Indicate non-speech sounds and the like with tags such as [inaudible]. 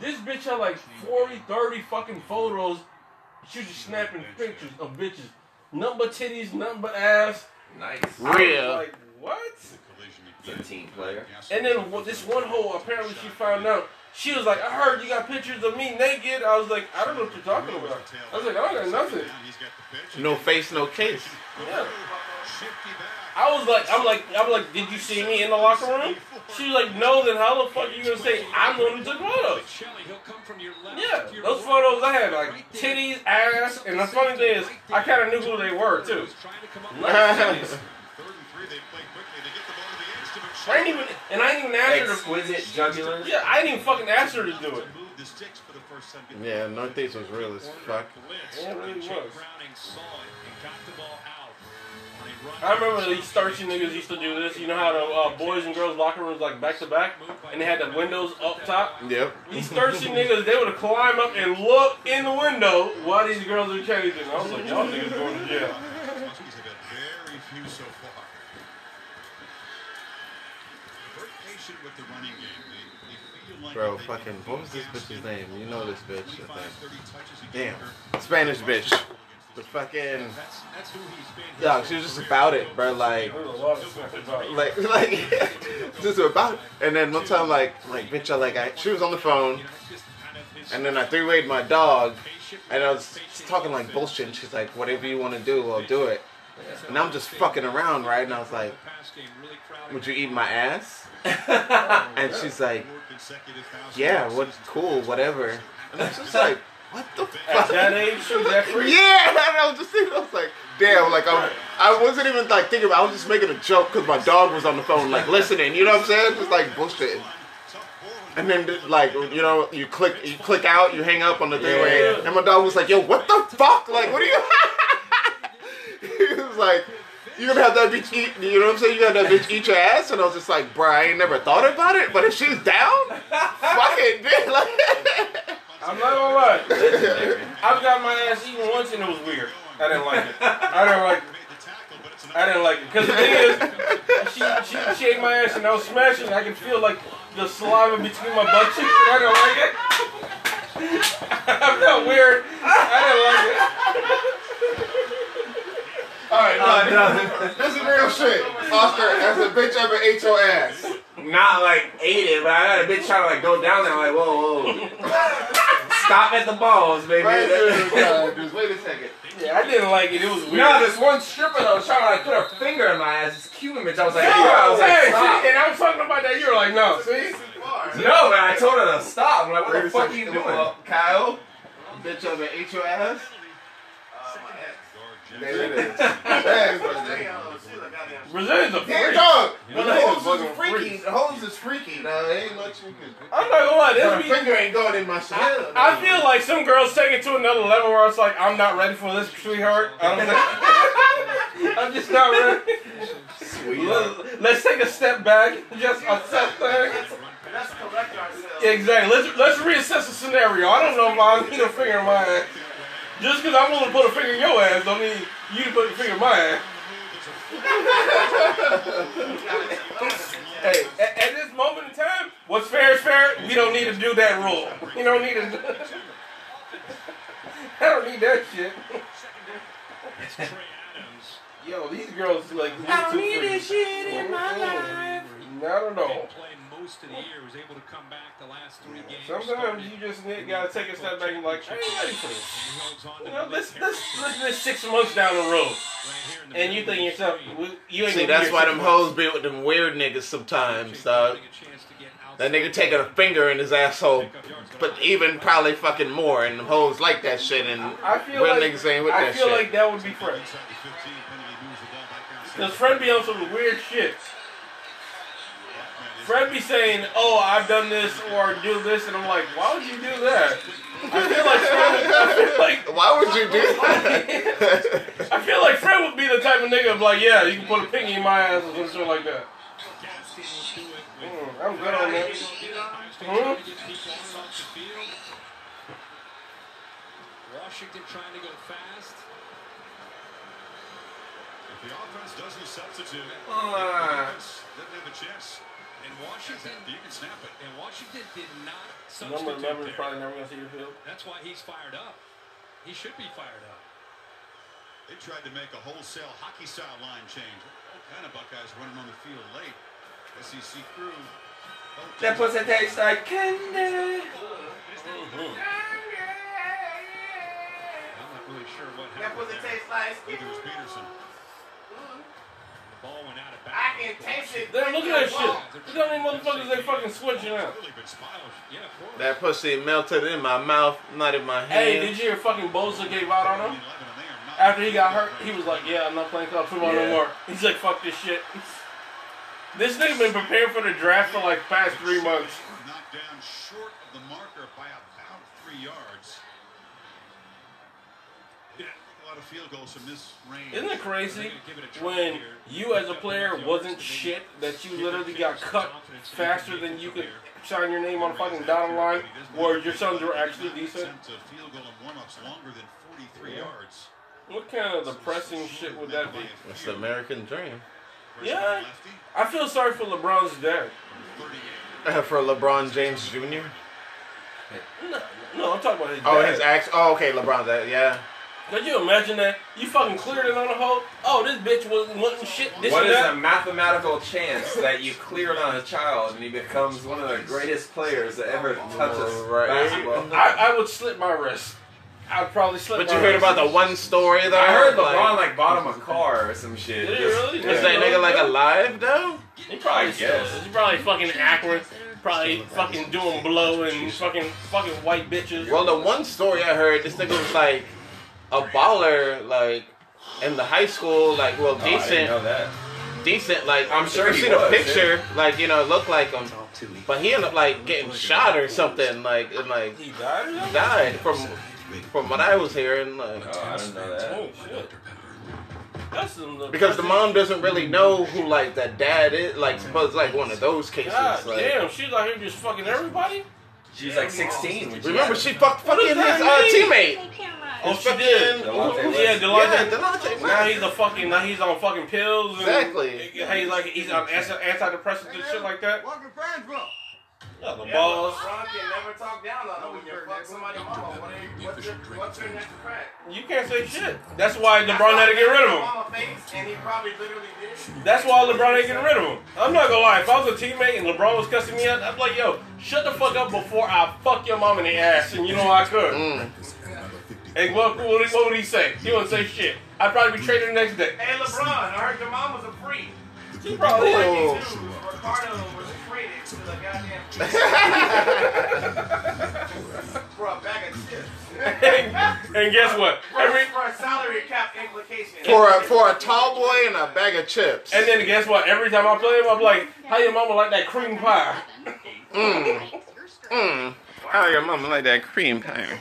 This bitch had like 40, 30 fucking photos. She was just snapping pictures of bitches. Nothing but titties, nothing but ass. Nice. I was Real. like, what? It's a team player. And then this one hoe, apparently she found out. She was like, I heard you got pictures of me naked. I was like, I don't know what you're talking about. I was like, I don't got nothing. No face, no [laughs] case. Yeah. I was like, I'm like, I'm like, did you see me in the locker room? She was like, no. Then how the fuck are you gonna say I'm the one who took photos? Yeah, those photos I had like titties, ass, and the funny thing is, I kind of knew who they were too. Not titties. [laughs] I didn't even, and I didn't even ask her to. Exquisite jugular. Yeah, I didn't even fucking ask her to do it. Yeah, Northeast was real as fuck. Yeah, it really was. I remember these thirsty niggas used to do this. You know how the uh, boys and girls locker rooms like back to back, and they had the windows up top. Yep. These thirsty niggas, they would climb up and look in the window while these girls are changing. I was like, y'all niggas going to jail. Bro, fucking, what was this bitch's name? You know this bitch, I think. Damn. Spanish bitch. The fucking. Dog, she was just about it, bro. Like, like, [laughs] like, [laughs] just about it. And then one time, like, like, bitch, I like, I, she was on the phone, and then I three-wayed my dog, and I was talking like bullshit, and she's like, whatever you want to do, I'll do it. And I'm just fucking around, right? And I was like, would you eat my ass? And she's like, yeah, what, cool, whatever. And I was just like, what the At fuck? that age, she was that free. Yeah, and I was just thinking, I was like, damn, like I, I wasn't even like thinking about. I was just making a joke because my dog was on the phone, like listening. You know what I'm saying? Just like bullshit. And then like you know, you click, you click out, you hang up on the thing, Yeah. and my dog was like, yo, what the fuck? Like, what are you? [laughs] he was like. You gonna have that bitch eat, you know what I'm saying? You got that bitch eat your ass, and I was just like, bruh, I ain't never thought about it, but if she's down, fuck it, bitch. Like, [laughs] I'm not gonna lie. I've got my ass eaten once and it was weird. I didn't like it. I didn't like it. I didn't like it. Because the thing is, she, she, she ate my ass and I was smashing. I could feel like the saliva between my butt cheeks and I didn't like it. [laughs] I'm not weird. I didn't like it. Alright, no, this is real shit. Oscar, has a bitch ever ate your ass? Not like ate it, but I had a bitch trying to like go down there. I'm like, whoa, whoa. Stop at the balls, baby. Wait, uh, just wait a second. Yeah, I didn't like it. It was weird. No, this one stripper that was trying to like put her finger in my ass. This Cuban bitch. I was like, No, yeah, I was like, hey, stop. see, and I was talking about that. You were like, no, see? No, man, I told her to stop. I'm like, what Wait the fuck are you doing? Well, Kyle, bitch ever ate your ass? There it is. There [laughs] it is. Brazilians are Damn freak. dog! But the Brazilians hose fucking is freaky. freaks. The hose is freaky. No, ain't much you can. I'm not gonna lie. Her This be, finger ain't going in my shit. I feel like some girls take it to another level where it's like, I'm not ready for this, sweetheart. I don't think, [laughs] I'm just not ready. Let- Let's take a step back, just assess things. Let's correct ourselves. Exactly. Let's let's reassess the scenario. I don't know if I need a finger in my ass. Just because I'm willing to put a finger in your ass, don't mean you to put a finger in my ass. hey, at, at this moment in time, what's fair is fair. We don't need to do that rule. You don't need to. [laughs] I don't need that shit. Yo, these girls like. I don't need this shit in my oh, life. Not at all. play most of the year, was able to come back the last three games. Sometimes you just need, gotta take a step back and be like, I ain't ready for this. You know, let's let's look at this six months down the road, and you think yourself, you ain't See, that's why them months. hoes be with them weird niggas sometimes, dog. That nigga taking a finger in his asshole, but even probably fucking more, and them hoes like that shit, and I feel real like niggas ain't with I that feel shit. like that would be Fred. Cause Fred be on some weird shit. Fred be saying, "Oh, I've done this or do this," and I'm like, "Why would you do that?" I feel like Fred, I feel like [laughs] Why would you do [laughs] that? I feel like Fred would be the type of nigga of like, yeah, you can put a pinky in my ass or some shit like that. Mm, I'm good on that. Hmm? Washington trying to go fast. If the offense doesn't substitute, defense doesn't have a chance. And Washington, You can snap it. and Washington did not Number substitute 11 is there. probably never gonna see the field. That's why he's fired up. He should be fired up. They tried to make a wholesale hockey style line change. All kind of Buckeyes running on the field late. SEC crew. That pussy tastes like candy. I'm not really sure what happened. That pussy tastes like. Neither was Peterson. The ball went out of bounds. I can taste it. Damn, look at that shit. Look how many motherfuckers they fucking switching out. Really been spoiled. Yeah, of. That pussy melted in my mouth, not in my hand. Hey, did you hear fucking Bosa gave out on him? After he got hurt, he was like, "Yeah, I'm not playing college football no more." He's like, "Fuck this shit." [laughs] This nigga been preparing for the draft for like past three months. Knocked down short of the marker by about three yards. Yeah, a lot of field goals from this range. Isn't it crazy when you as a player wasn't shit that you literally got cut faster than you could sign your name on a fucking dotted line, where your sons were actually decent? Attempt a field goal and one-ups longer than 43 yards. What kind of depressing shit would that be? It's the American dream. Yeah. I feel sorry for LeBron's dad. 38. [laughs] For LeBron James Jr. No, no, I'm talking about his Oh, dad. his ex. Oh, okay, LeBron's that. Yeah. Could you imagine that? You fucking cleared it on the hole. Oh, this bitch was wanting shit. This What and is that. the mathematical chance that you cleared on a child and he becomes one of the greatest players that ever touches Right. basketball? I, I would slip my wrist. I'd probably slip. But you heard about the one story though? I heard Like, LeBron like bought him a car or some shit. Did he Just- really? Is that nigga like alive though? He probably I still guess. is. He probably fucking awkward. Probably fucking doing blow and fucking fucking white bitches. Well, the one story I heard, this nigga was like a baller, like in the high school, like well, Oh, I didn't decent, know that. Decent. Like I'm sure you he see the was, picture, like you know, it looked like him, but he ended up like getting shot or something, like and like He died. or something? died from from what I was hearing, like Oh, I didn't know that. Oh shit. That's some because the mom doesn't really know who like the dad is, like suppose like one of those cases. God like, damn, she's out here just fucking everybody. She's like 16. Remember, she fucked fucking his uh, teammate. Oh, His she did. Delonte Yeah, Delonte. Yeah, Delonte Now he's a fucking. Now he's on fucking pills. And Exactly. He's like he's on anti- antidepressants and shit like that. Walker Bransboro. Yeah, the Yeah, balls. but LeBron can never talk down on him when you fuck somebody mama. What are you, what's, your, what's your next crack? You can't say shit. That's why LeBron had to get rid of him. Face, and he probably literally did. That's why LeBron ain't getting rid of him. I'm not gonna lie. If I was a teammate and LeBron was cussing me out, I'd be like, yo, shut the fuck up before I fuck your mom in the ass. And you know I could. Mm. Hey, what, what, would he, what would he say? He wouldn't say shit. I'd probably be traded the next day. Hey, LeBron, I heard your mom was a freak. He probably Oh. is. Too. Ricardo was traded to the goddamn [laughs] for a bag of chips. and guess what? Every for a salary cap implication. For a for a tall boy and a bag of chips. and then guess what? Every time I play him, I'm like, how your mama like that cream pie? Mm. Mm. How your mama like that cream pie?